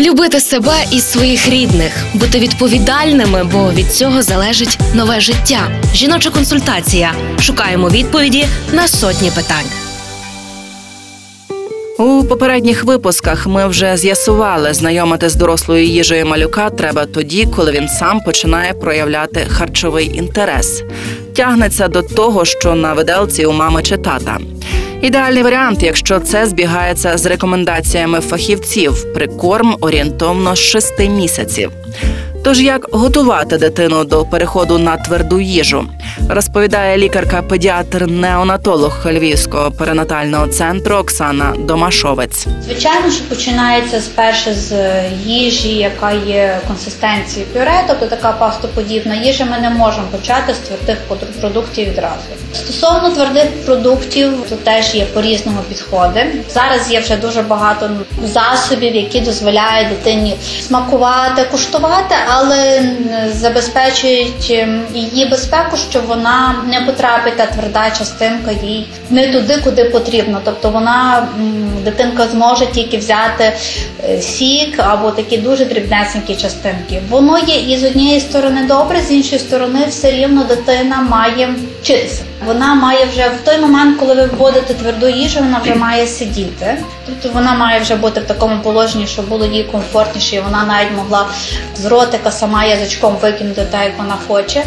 Любити себе і своїх рідних, бути відповідальними, бо від цього залежить нове життя. Жіноча консультація. Шукаємо відповіді на сотні питань. У попередніх випусках ми вже з'ясували, знайомити з дорослою їжею малюка треба тоді, коли він сам починає проявляти харчовий інтерес, тягнеться до того, що на виделці у мами чи тата. Ідеальний варіант, якщо це збігається з рекомендаціями фахівців, прикорм орієнтовно з 6 місяців. Тож як готувати дитину до переходу на тверду їжу, розповідає лікарка-педіатр-неонатолог Львівського перинатального центру Оксана Домашовець. Звичайно, що починається спершу з їжі, яка є консистенції пюре, тобто така пастоподібна їжа. Ми не можемо почати з твердих продуктів відразу. Стосовно твердих продуктів, то теж є по різному підходи. Зараз є вже дуже багато засобів, які дозволяють дитині смакувати, куштувати, але забезпечують її безпеку, щоб вона не потрапить та тверда частинка їй не туди, куди потрібно. Тобто вона дитинка зможе тільки взяти е, сік або такі дуже дрібнесенькі частинки. Воно є і з однієї сторони добре, з іншої сторони, все рівно дитина має вчитися. Вона має вже в той момент, коли ви вводите тверду їжу, вона вже має сидіти. Тобто вона має вже бути в такому положенні, щоб було їй комфортніше, і вона навіть могла з ротика сама язичком викинути так, як вона хоче.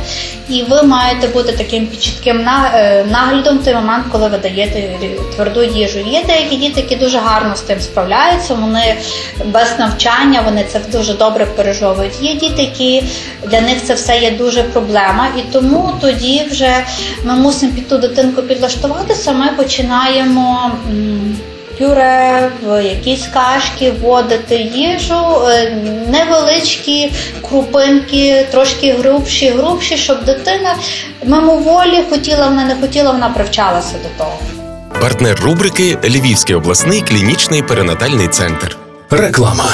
І ви маєте бути таким чітким е, наглядом в той момент, коли ви даєте тверду їжу. Є деякі діти, які дуже гарно з тим справляються. Вони без навчання, вони це дуже добре пережовують. Є діти, які для них це все є дуже проблема, і тому тоді вже ми мусимо під ту дитинку підлаштуватися. Ми починаємо. Пюре, в якісь кашки вводити їжу, е, невеличкі крупинки, трошки грубші, грубші, щоб дитина мимоволі хотіла вона, не хотіла, вона привчалася до того. Партнер рубрики Львівський обласний клінічний перинатальний центр. Реклама.